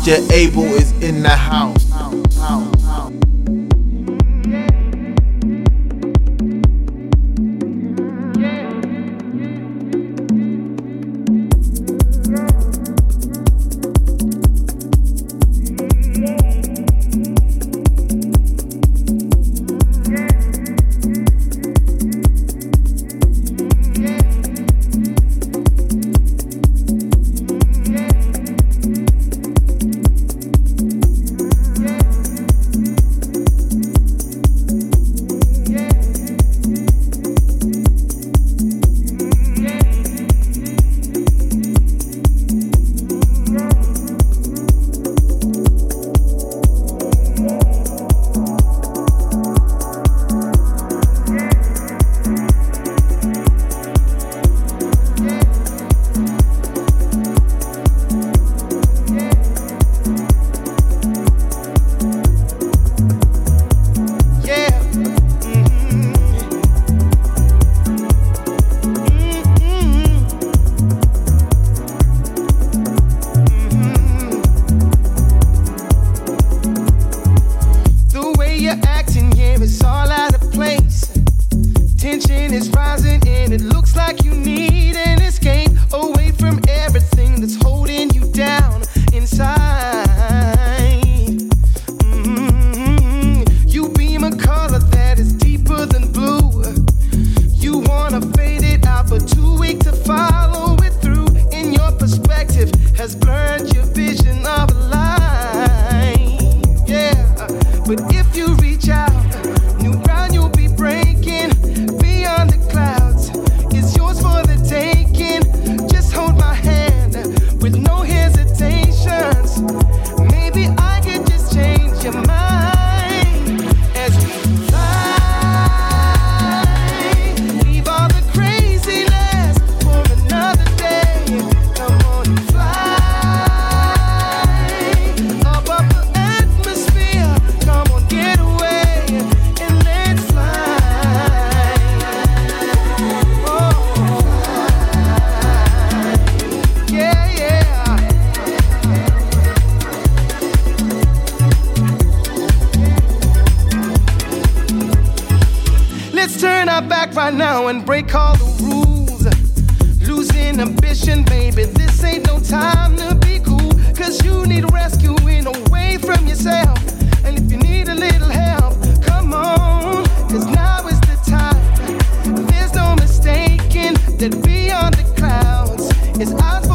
DJ Able is in the house. back right now and break all the rules. Losing ambition, baby. This ain't no time to be cool. Cause you need rescuing away from yourself. And if you need a little help, come on. Cause now is the time. There's no mistaking that beyond the clouds is us.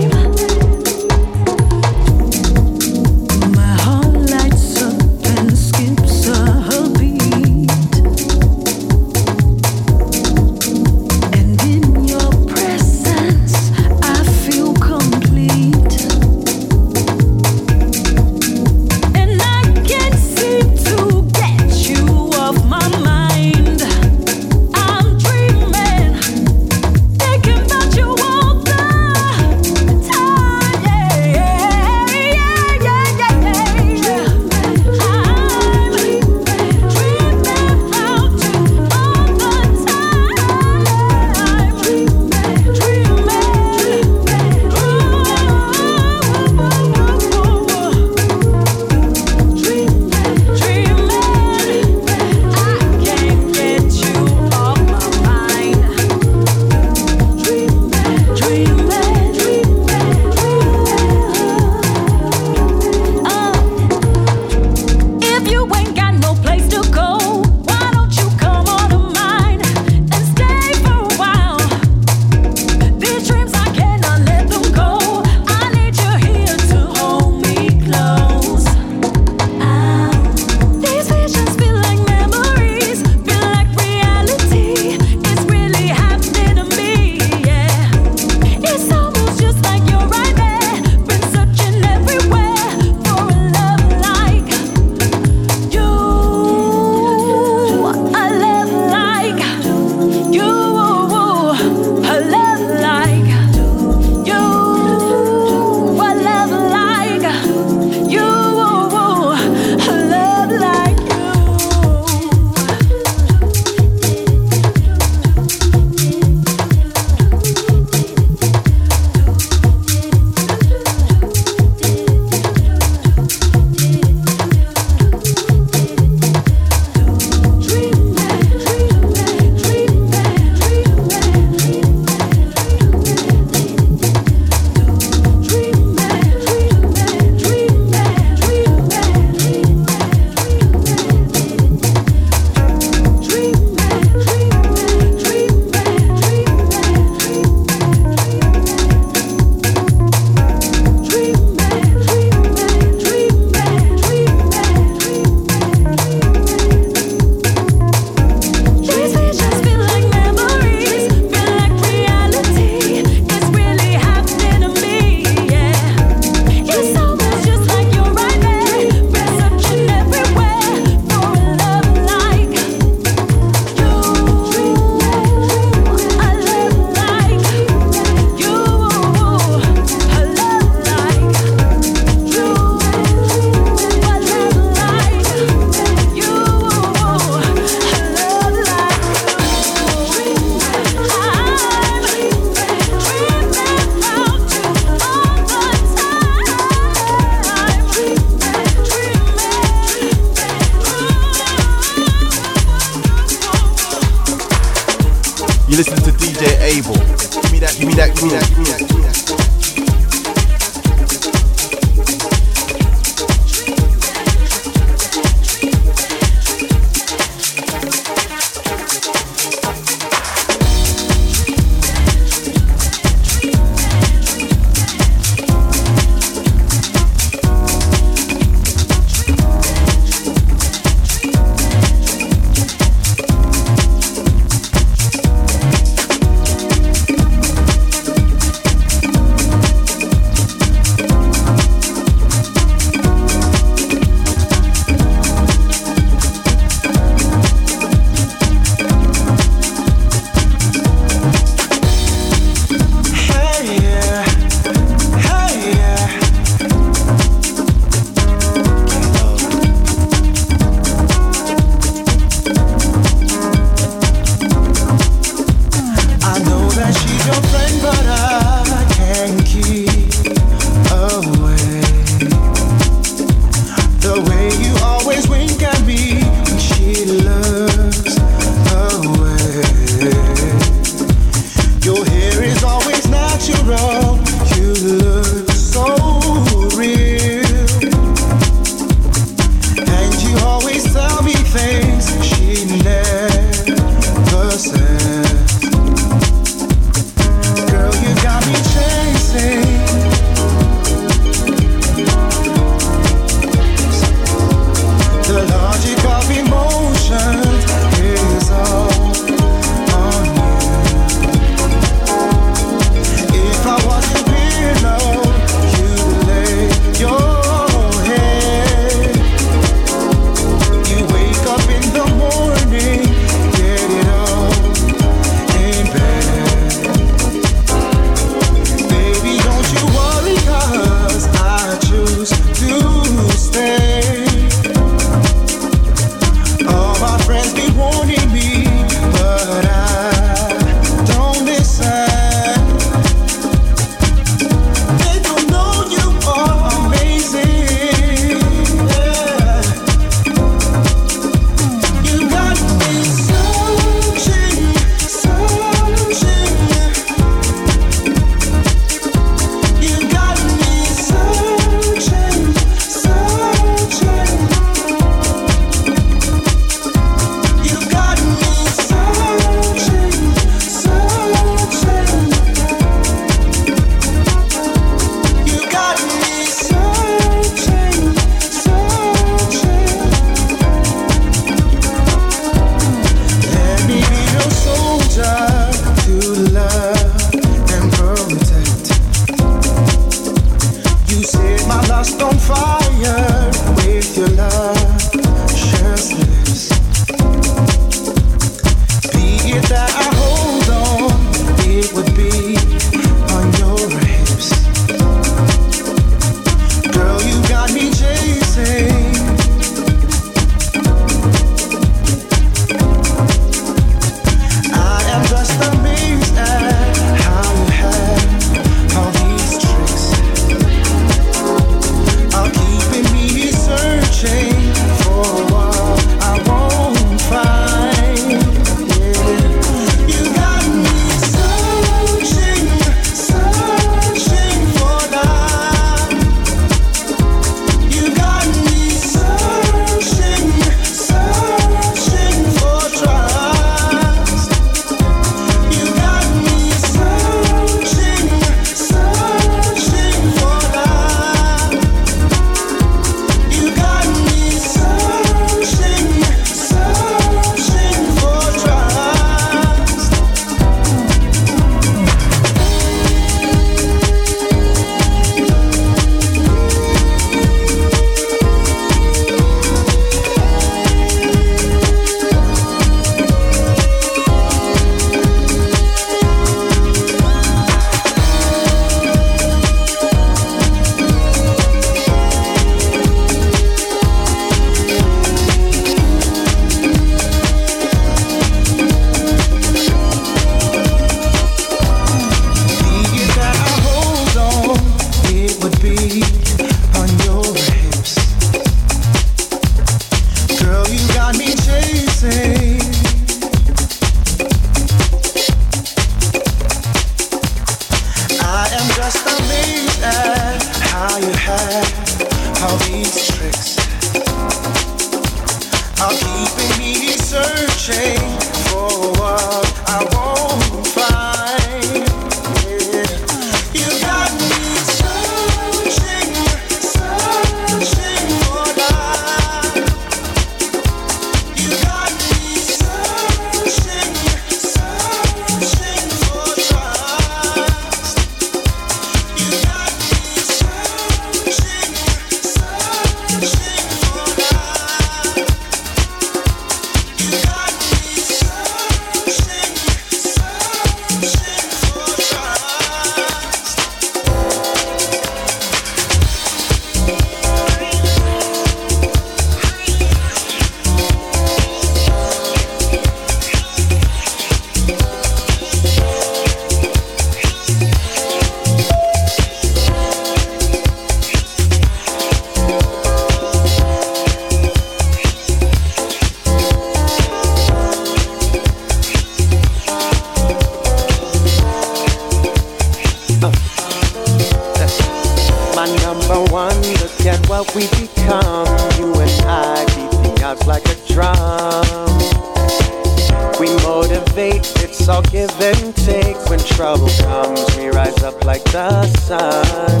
We motivate, it's all give and take. When trouble comes, we rise up like the sun.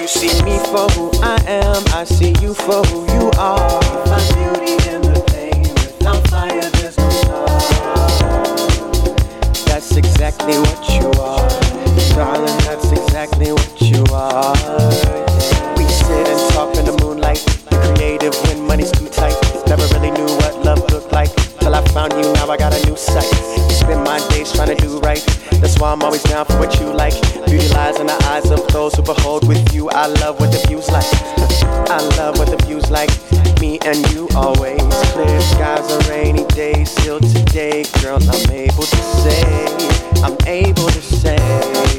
You see me for who I am, I see you for who you are. We Find beauty in the pain, without fire there's no sun. That's exactly what you are, darling. That's exactly what you are. We sit and talk in the moonlight, creative when money's too tight. Never really knew what love Found you, now I got a new sight. Spend my days trying to do right. That's why I'm always down for what you like. Beauty lies in the eyes of those who behold with you. I love what the view's like. I love what the view's like. Me and you always clear skies and rainy days. Still today, girl, I'm able to say, I'm able to say.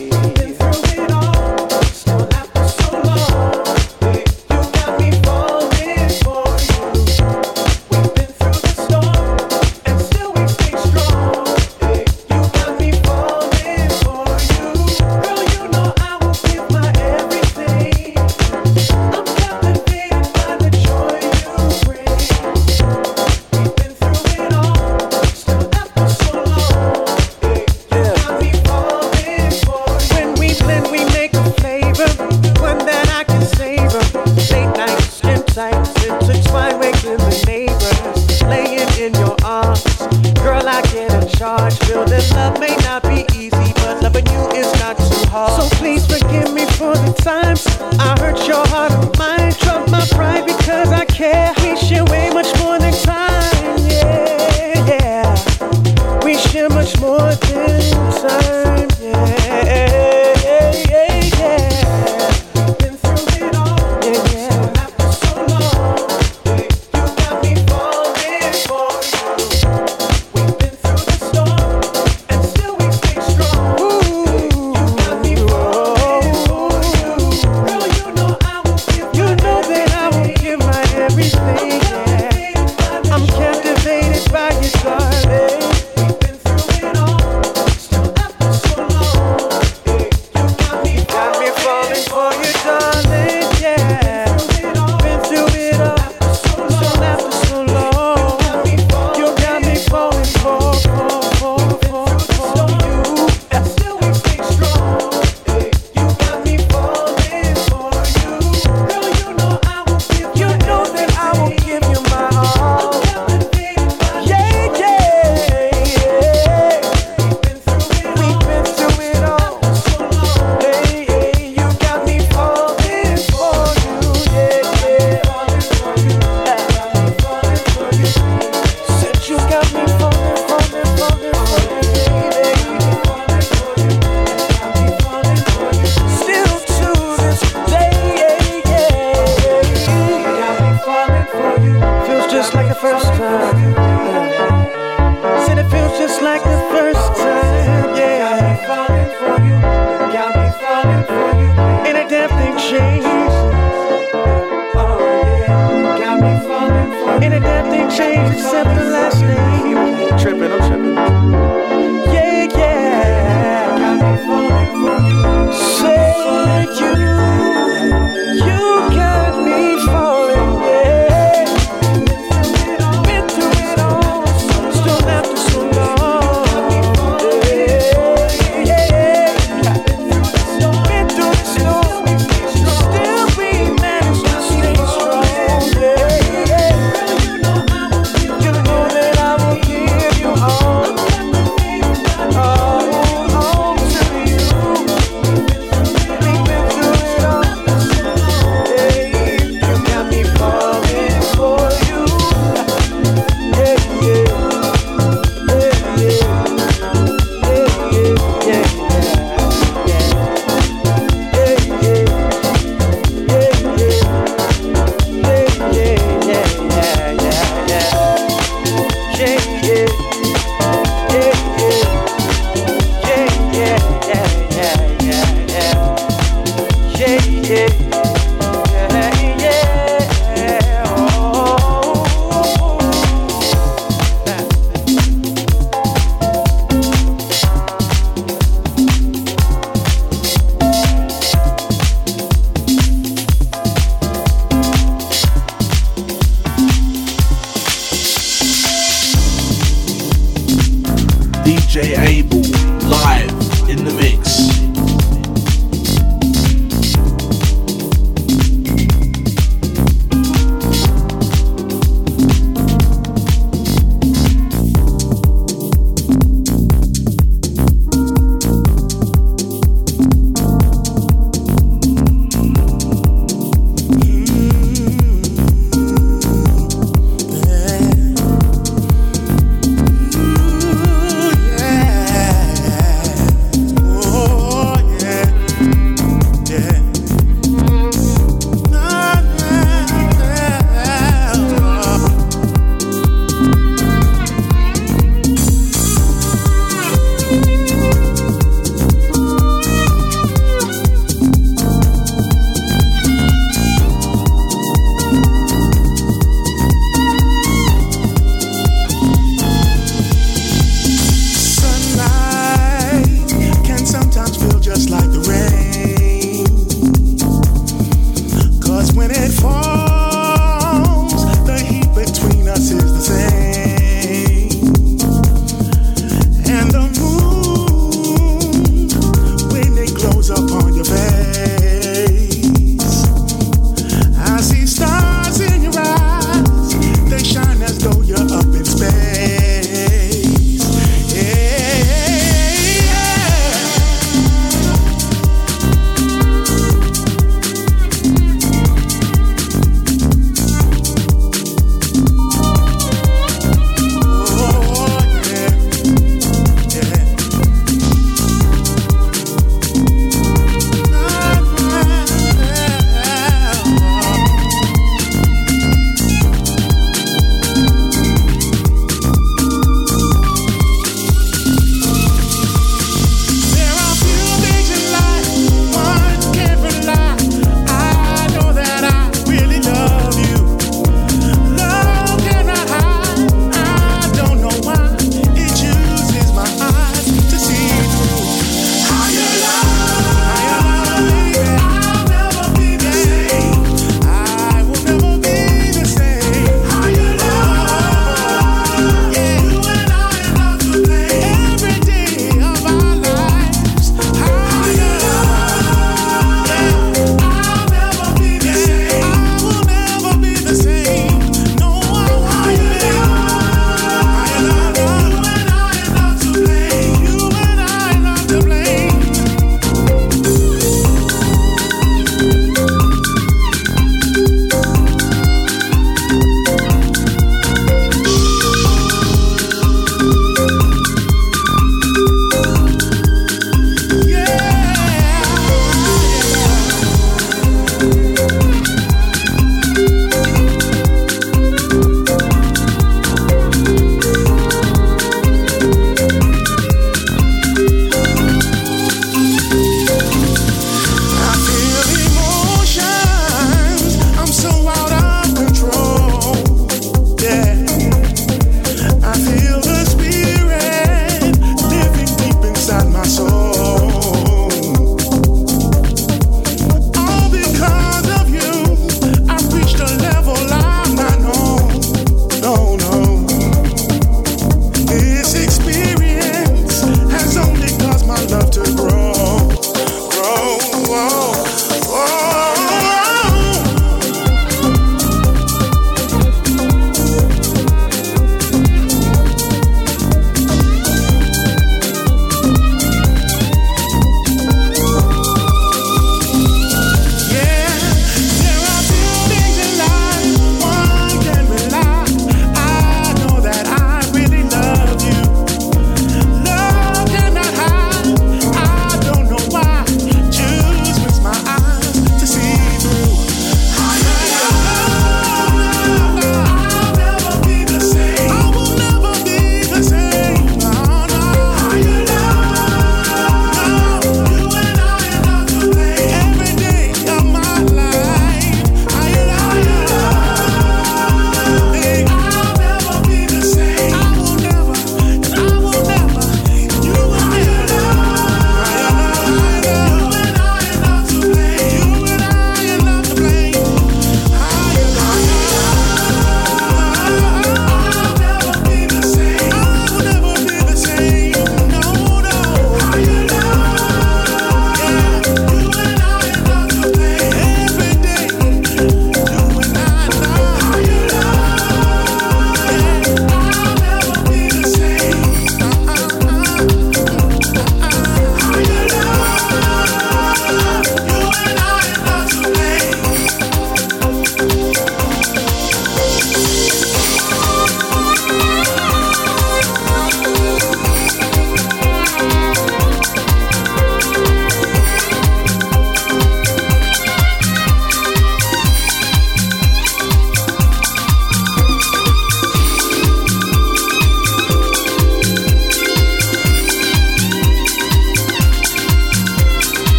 DJ Able live in the mix.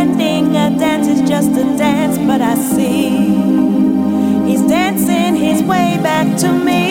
Pretending a dance is just a dance, but I see he's dancing his way back to me.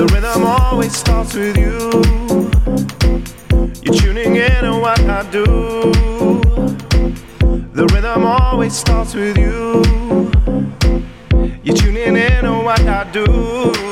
The rhythm always starts with you. You're tuning in on what I do. The rhythm always starts with you. You're tuning in on what I do.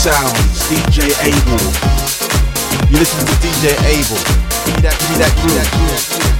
Sounds, DJ Able. You listen to DJ Able. Give me that, give me that, give that, give that.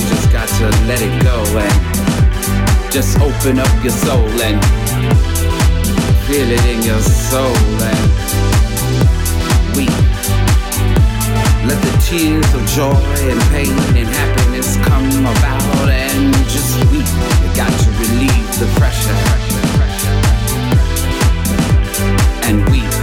you just got to let it go and just open up your soul and feel it in your soul and weep. Let the tears of joy and pain and happiness come about and just weep. You got to relieve the pressure, pressure and weep.